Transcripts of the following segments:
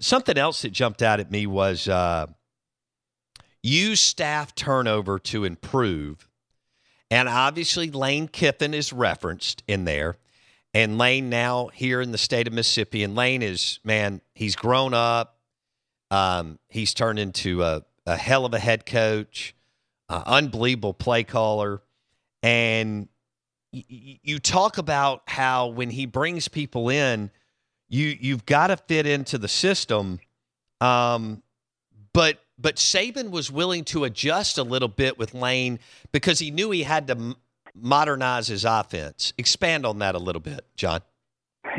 Something else that jumped out at me was uh, use staff turnover to improve. And obviously, Lane Kiffin is referenced in there. And Lane now here in the state of Mississippi. And Lane is, man, he's grown up. Um, he's turned into a, a hell of a head coach, uh, unbelievable play caller. And y- you talk about how when he brings people in, you you've got to fit into the system. Um, but but Saban was willing to adjust a little bit with Lane because he knew he had to modernize his offense. Expand on that a little bit, John.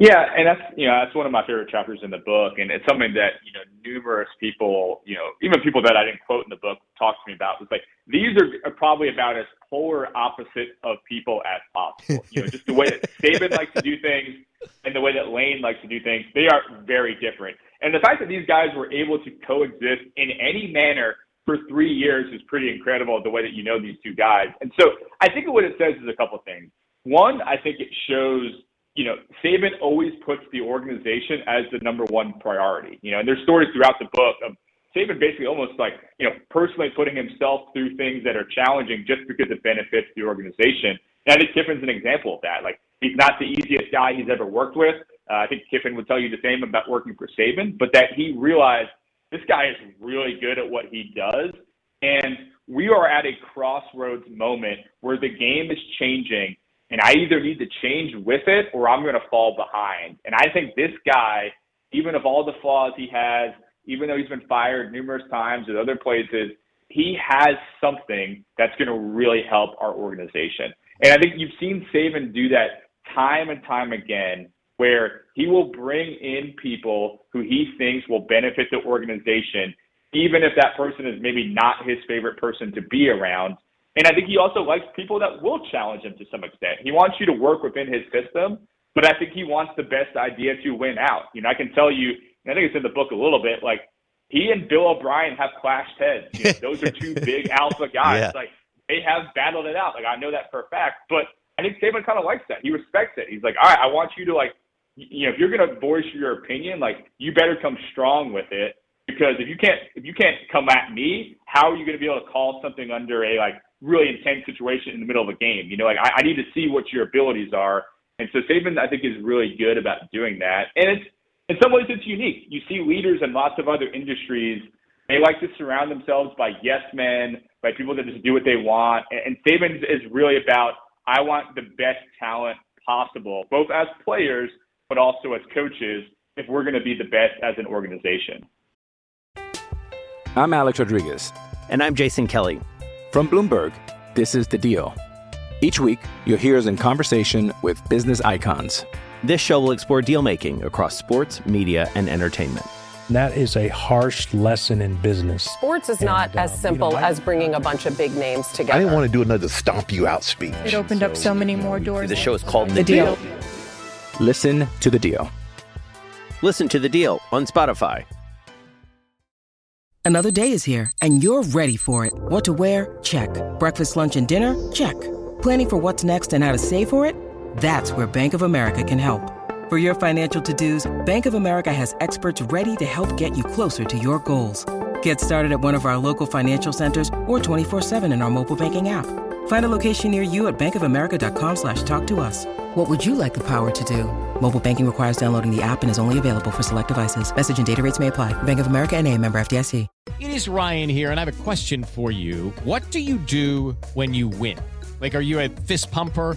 Yeah, and that's you know that's one of my favorite chapters in the book, and it's something that you know numerous people, you know, even people that I didn't quote in the book, talked to me about. Was like these are probably about as polar opposite of people as possible. You know, just the way that Saban likes to do things and the way that Lane likes to do things, they are very different. And the fact that these guys were able to coexist in any manner for three years is pretty incredible. The way that you know these two guys, and so I think what it says is a couple of things. One, I think it shows you know, Saban always puts the organization as the number one priority. You know, and there's stories throughout the book of Saban basically almost like, you know, personally putting himself through things that are challenging just because it benefits the organization. And I think Kiffin's an example of that. Like, he's not the easiest guy he's ever worked with. Uh, I think Kiffin would tell you the same about working for Saban, but that he realized this guy is really good at what he does. And we are at a crossroads moment where the game is changing and I either need to change with it or I'm going to fall behind. And I think this guy, even of all the flaws he has, even though he's been fired numerous times at other places, he has something that's going to really help our organization. And I think you've seen Saban do that time and time again, where he will bring in people who he thinks will benefit the organization, even if that person is maybe not his favorite person to be around. And I think he also likes people that will challenge him to some extent. He wants you to work within his system, but I think he wants the best idea to win out. You know, I can tell you, I think it's in the book a little bit, like he and Bill O'Brien have clashed heads. You know, those are two big alpha guys. Yeah. Like they have battled it out. Like I know that for a fact. But I think Saban kind of likes that. He respects it. He's like, all right, I want you to like, you know, if you're gonna voice your opinion, like you better come strong with it because if you can't if you can't come at me, how are you gonna be able to call something under a like really intense situation in the middle of a game? You know, like I, I need to see what your abilities are. And so Saban, I think, is really good about doing that. And it's in some ways it's unique. You see leaders in lots of other industries, they like to surround themselves by yes men, by people that just do what they want. And, and Saban is really about I want the best talent possible, both as players but also as coaches, if we're going to be the best as an organization. I'm Alex Rodriguez. And I'm Jason Kelly. From Bloomberg, this is The Deal. Each week, you'll hear us in conversation with business icons. This show will explore deal making across sports, media, and entertainment. That is a harsh lesson in business. Sports is not And, uh, as you simple know, I- as bringing a bunch of big names together. I didn't want to do another stomp you out speech. It opened up so many more doors. The show is called The Deal. Listen to The Deal. Listen to the deal on Spotify. Another day is here, and you're ready for it. What to wear? Check. Breakfast, lunch, and dinner? Check. Planning for what's next and how to save for it? That's where Bank of America can help. For your financial to dos, Bank of America has experts ready to help get you closer to your goals. Get started at one of our local financial centers or 24-7 in our mobile banking app. Find a location near you at bankofamerica.com slash talk to us. What would you like the power to do? Mobile banking requires downloading the app and is only available for select devices. Message and data rates may apply. Bank of America and a member FDIC. It is Ryan here, and I have a question for you. What do you do when you win? Like, are you a fist pumper?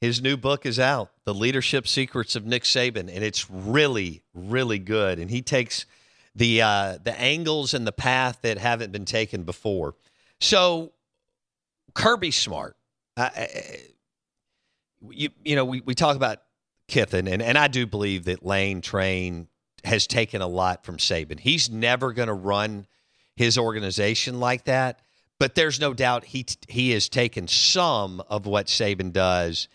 His new book is out, The Leadership Secrets of Nick Saban, and it's really, really good. And he takes the uh, the angles and the path that haven't been taken before. So Kirby Smart, you you know we, we talk about Kiffin, and, and I do believe that Lane Train has taken a lot from Saban. He's never going to run his organization like that, but there's no doubt he he has taken some of what Saban does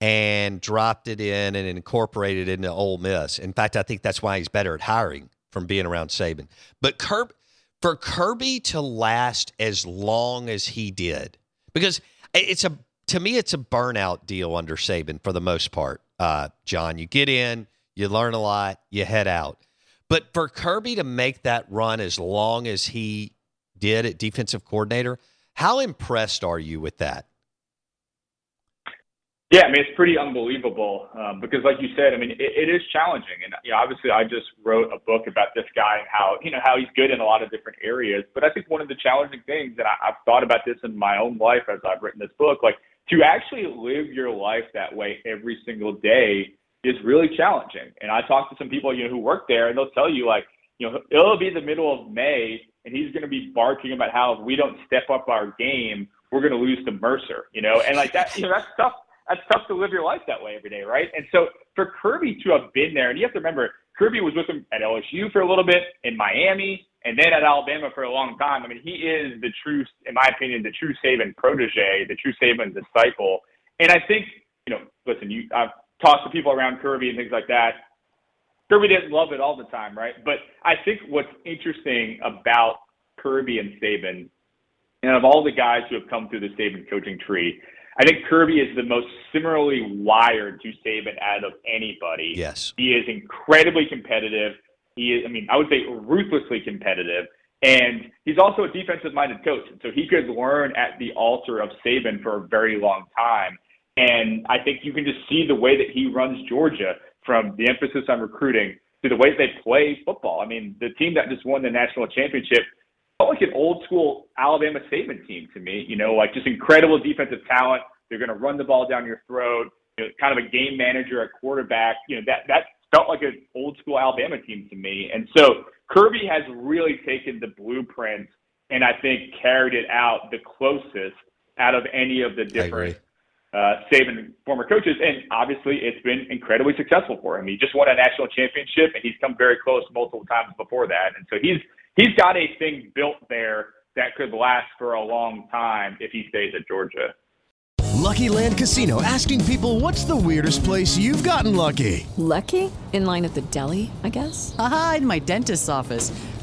and dropped it in and incorporated it into Ole Miss. In fact, I think that's why he's better at hiring from being around Saban. But Kirby, for Kirby to last as long as he did, because it's a to me it's a burnout deal under Saban for the most part. Uh, John, you get in, you learn a lot, you head out. But for Kirby to make that run as long as he did at defensive coordinator, how impressed are you with that? Yeah, I mean it's pretty unbelievable um, because, like you said, I mean it, it is challenging, and you know, obviously I just wrote a book about this guy and how you know how he's good in a lot of different areas. But I think one of the challenging things, and I, I've thought about this in my own life as I've written this book, like to actually live your life that way every single day is really challenging. And I talked to some people you know who work there, and they'll tell you like you know it'll be the middle of May, and he's going to be barking about how if we don't step up our game, we're going to lose to Mercer, you know, and like that, you know, that's tough that's tough to live your life that way every day, right? And so for Kirby to have been there, and you have to remember, Kirby was with him at LSU for a little bit, in Miami, and then at Alabama for a long time. I mean, he is the true, in my opinion, the true Saban protege, the true Saban disciple. And I think, you know, listen, you I've talked to people around Kirby and things like that. Kirby didn't love it all the time, right? But I think what's interesting about Kirby and Saban, and of all the guys who have come through the Saban coaching tree, I think Kirby is the most similarly wired to Saban out of anybody. Yes. He is incredibly competitive. He is, I mean, I would say ruthlessly competitive. And he's also a defensive minded coach. So he could learn at the altar of Saban for a very long time. And I think you can just see the way that he runs Georgia from the emphasis on recruiting to the way they play football. I mean, the team that just won the national championship felt like an old school Alabama Saban team to me. You know, like just incredible defensive talent. They're going to run the ball down your throat. You know, kind of a game manager at quarterback. You know, that that felt like an old school Alabama team to me. And so Kirby has really taken the blueprint and I think carried it out the closest out of any of the different uh, Saban former coaches. And obviously, it's been incredibly successful for him. He just won a national championship, and he's come very close multiple times before that. And so he's he's got a thing built there that could last for a long time if he stays at Georgia. Lucky Land Casino asking people what's the weirdest place you've gotten lucky? Lucky? In line at the deli, I guess? Aha, in my dentist's office.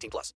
18 plus.